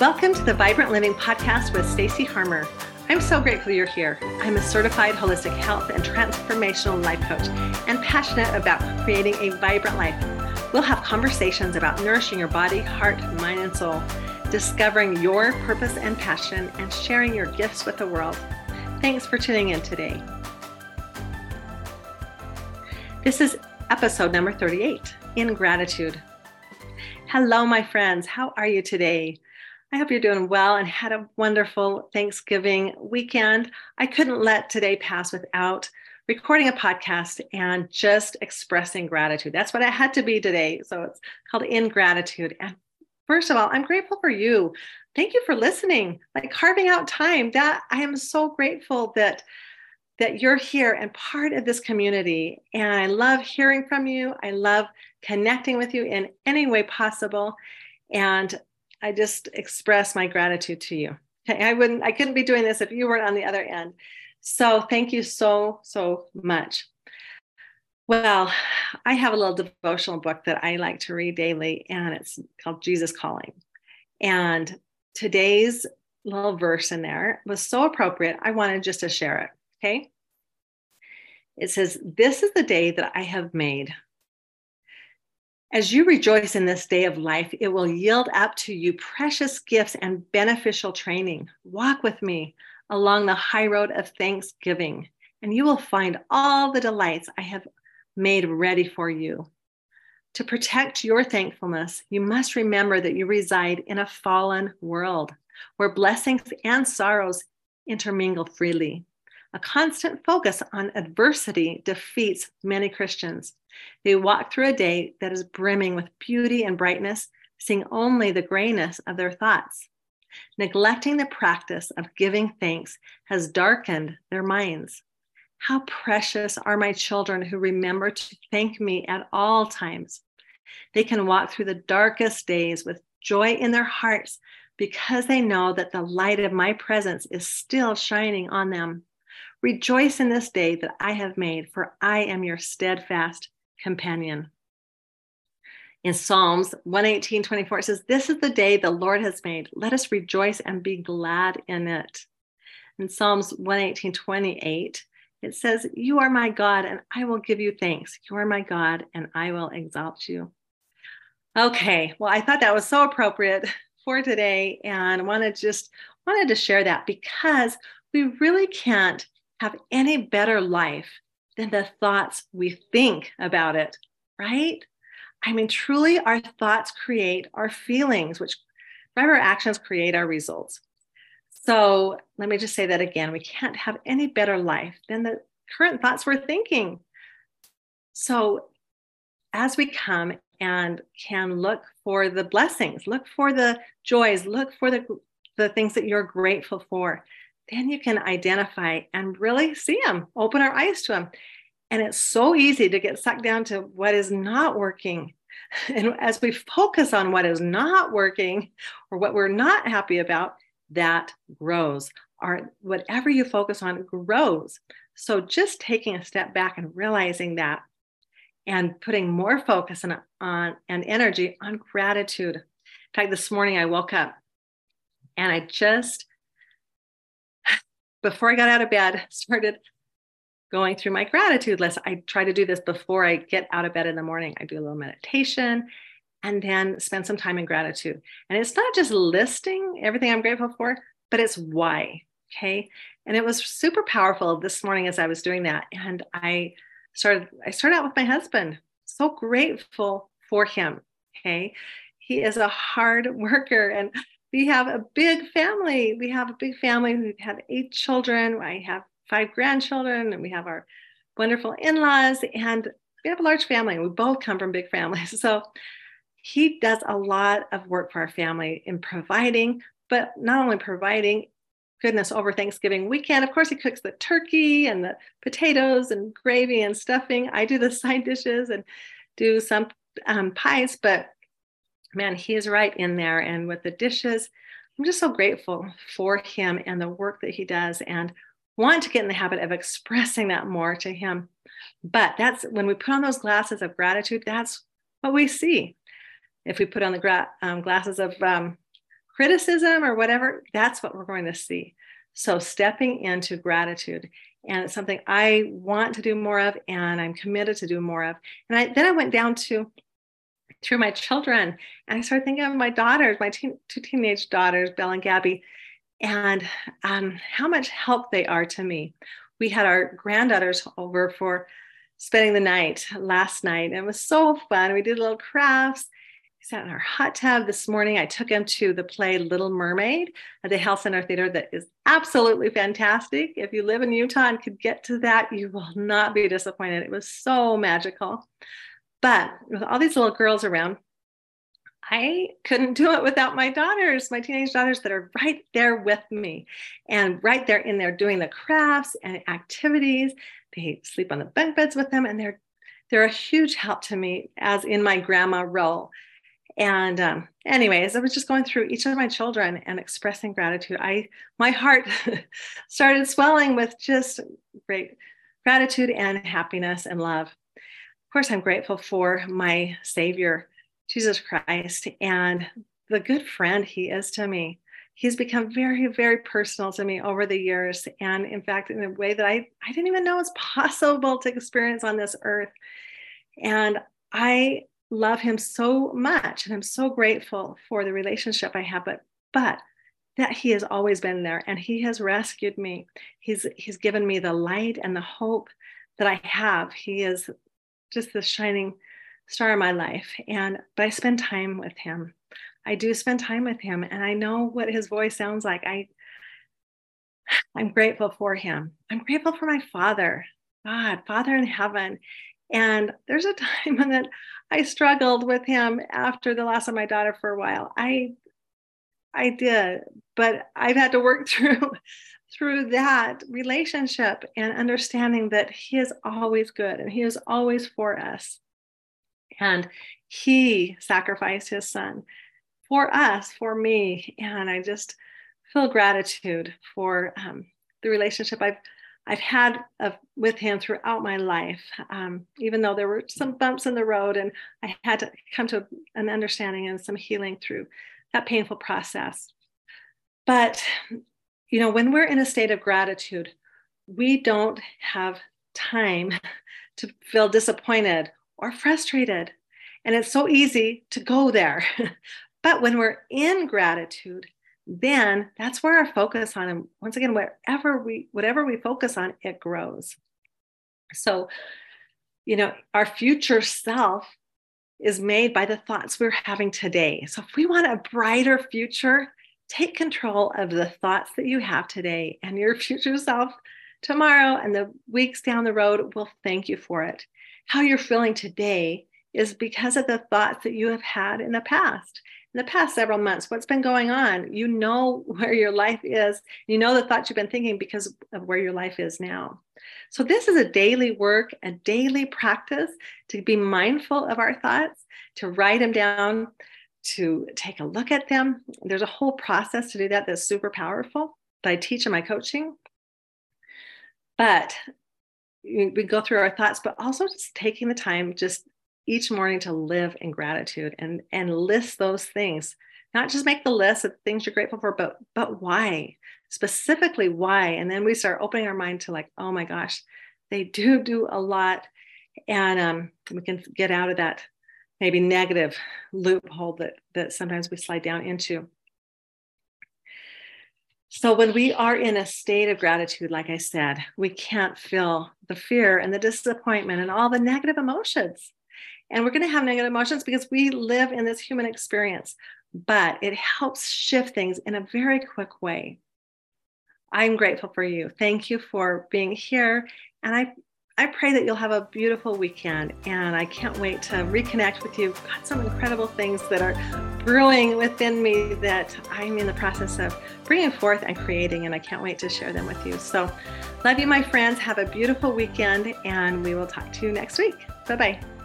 Welcome to the Vibrant Living Podcast with Stacy Harmer. I'm so grateful you're here. I'm a certified holistic health and transformational life coach and passionate about creating a vibrant life. We'll have conversations about nourishing your body, heart, mind, and soul, discovering your purpose and passion, and sharing your gifts with the world. Thanks for tuning in today. This is episode number 38 In Gratitude. Hello, my friends. How are you today? I hope you're doing well and had a wonderful Thanksgiving weekend. I couldn't let today pass without recording a podcast and just expressing gratitude. That's what I had to be today. So it's called In Gratitude. And first of all, I'm grateful for you. Thank you for listening, like carving out time. That I am so grateful that that you're here and part of this community. And I love hearing from you. I love connecting with you in any way possible. And I just express my gratitude to you. I wouldn't, I couldn't be doing this if you weren't on the other end. So thank you so, so much. Well, I have a little devotional book that I like to read daily, and it's called Jesus Calling. And today's little verse in there was so appropriate. I wanted just to share it. Okay. It says, This is the day that I have made. As you rejoice in this day of life, it will yield up to you precious gifts and beneficial training. Walk with me along the high road of thanksgiving, and you will find all the delights I have made ready for you. To protect your thankfulness, you must remember that you reside in a fallen world where blessings and sorrows intermingle freely. A constant focus on adversity defeats many Christians. They walk through a day that is brimming with beauty and brightness, seeing only the grayness of their thoughts. Neglecting the practice of giving thanks has darkened their minds. How precious are my children who remember to thank me at all times. They can walk through the darkest days with joy in their hearts because they know that the light of my presence is still shining on them. Rejoice in this day that I have made, for I am your steadfast companion. In Psalms 118 24, it says, This is the day the Lord has made. Let us rejoice and be glad in it. In Psalms 118 28, it says, You are my God, and I will give you thanks. You are my God, and I will exalt you. Okay, well, I thought that was so appropriate for today, and wanted just wanted to share that because we really can't have any better life than the thoughts we think about it, right? I mean, truly, our thoughts create our feelings, which our actions create our results. So let me just say that again. We can't have any better life than the current thoughts we're thinking. So as we come and can look for the blessings, look for the joys, look for the, the things that you're grateful for, then you can identify and really see them, open our eyes to them. And it's so easy to get sucked down to what is not working. And as we focus on what is not working or what we're not happy about, that grows. Our whatever you focus on grows. So just taking a step back and realizing that and putting more focus on, on and energy on gratitude. In fact, this morning I woke up and I just before I got out of bed, started going through my gratitude list. I try to do this before I get out of bed in the morning. I do a little meditation and then spend some time in gratitude. And it's not just listing everything I'm grateful for, but it's why. Okay. And it was super powerful this morning as I was doing that. And I started, I started out with my husband. So grateful for him. Okay. He is a hard worker and we have a big family. We have a big family. We have eight children. I have five grandchildren, and we have our wonderful in laws, and we have a large family. We both come from big families. So he does a lot of work for our family in providing, but not only providing, goodness, over Thanksgiving weekend, of course, he cooks the turkey and the potatoes and gravy and stuffing. I do the side dishes and do some um, pies, but man, he is right in there. And with the dishes, I'm just so grateful for him and the work that he does and want to get in the habit of expressing that more to him. But that's when we put on those glasses of gratitude, that's what we see. If we put on the gra- um, glasses of um, criticism or whatever, that's what we're going to see. So, stepping into gratitude. And it's something I want to do more of, and I'm committed to do more of. And I, then I went down to through my children, and I started thinking of my daughters, my teen, two teenage daughters, Belle and Gabby, and um, how much help they are to me. We had our granddaughters over for spending the night last night. And it was so fun. We did little crafts. We sat in our hot tub this morning. I took him to the play Little Mermaid at the Hale Center Theater that is absolutely fantastic. If you live in Utah and could get to that, you will not be disappointed. It was so magical. But with all these little girls around, I couldn't do it without my daughters, my teenage daughters that are right there with me and right there in there doing the crafts and activities. They sleep on the bunk beds with them and they're they're a huge help to me as in my grandma role. And um, anyways, I was just going through each of my children and expressing gratitude. I my heart started swelling with just great gratitude and happiness and love. Of course, I'm grateful for my Savior Jesus Christ and the good friend he is to me. He's become very, very personal to me over the years. And in fact, in a way that I, I didn't even know was possible to experience on this earth. And I love him so much. And I'm so grateful for the relationship I have. But, but that he has always been there and he has rescued me. He's, he's given me the light and the hope that I have. He is just the shining star of my life. And but I spend time with him. I do spend time with him and I know what his voice sounds like. I I'm grateful for him. I'm grateful for my father, God, Father in heaven. And there's a time when that I struggled with him after the loss of my daughter for a while. I I did, but I've had to work through through that relationship and understanding that he is always good and he is always for us. And he sacrificed his son for us, for me. And I just feel gratitude for um, the relationship I've I've had with him throughout my life, um, even though there were some bumps in the road, and I had to come to an understanding and some healing through that painful process. But you know, when we're in a state of gratitude, we don't have time to feel disappointed or frustrated. And it's so easy to go there. but when we're in gratitude, then that's where our focus on and once again wherever we whatever we focus on it grows so you know our future self is made by the thoughts we're having today so if we want a brighter future take control of the thoughts that you have today and your future self tomorrow and the weeks down the road will thank you for it how you're feeling today is because of the thoughts that you have had in the past. In the past several months, what's been going on? You know where your life is. You know the thoughts you've been thinking because of where your life is now. So, this is a daily work, a daily practice to be mindful of our thoughts, to write them down, to take a look at them. There's a whole process to do that that's super powerful that I teach in my coaching. But we go through our thoughts, but also just taking the time just each morning to live in gratitude and and list those things. Not just make the list of things you're grateful for, but but why? Specifically why? And then we start opening our mind to like, oh my gosh, they do do a lot, and um, we can get out of that maybe negative loophole that that sometimes we slide down into. So, when we are in a state of gratitude, like I said, we can't feel the fear and the disappointment and all the negative emotions. And we're going to have negative emotions because we live in this human experience, but it helps shift things in a very quick way. I'm grateful for you. Thank you for being here. And I I pray that you'll have a beautiful weekend, and I can't wait to reconnect with you. Got some incredible things that are brewing within me that I'm in the process of bringing forth and creating, and I can't wait to share them with you. So, love you, my friends. Have a beautiful weekend, and we will talk to you next week. Bye bye.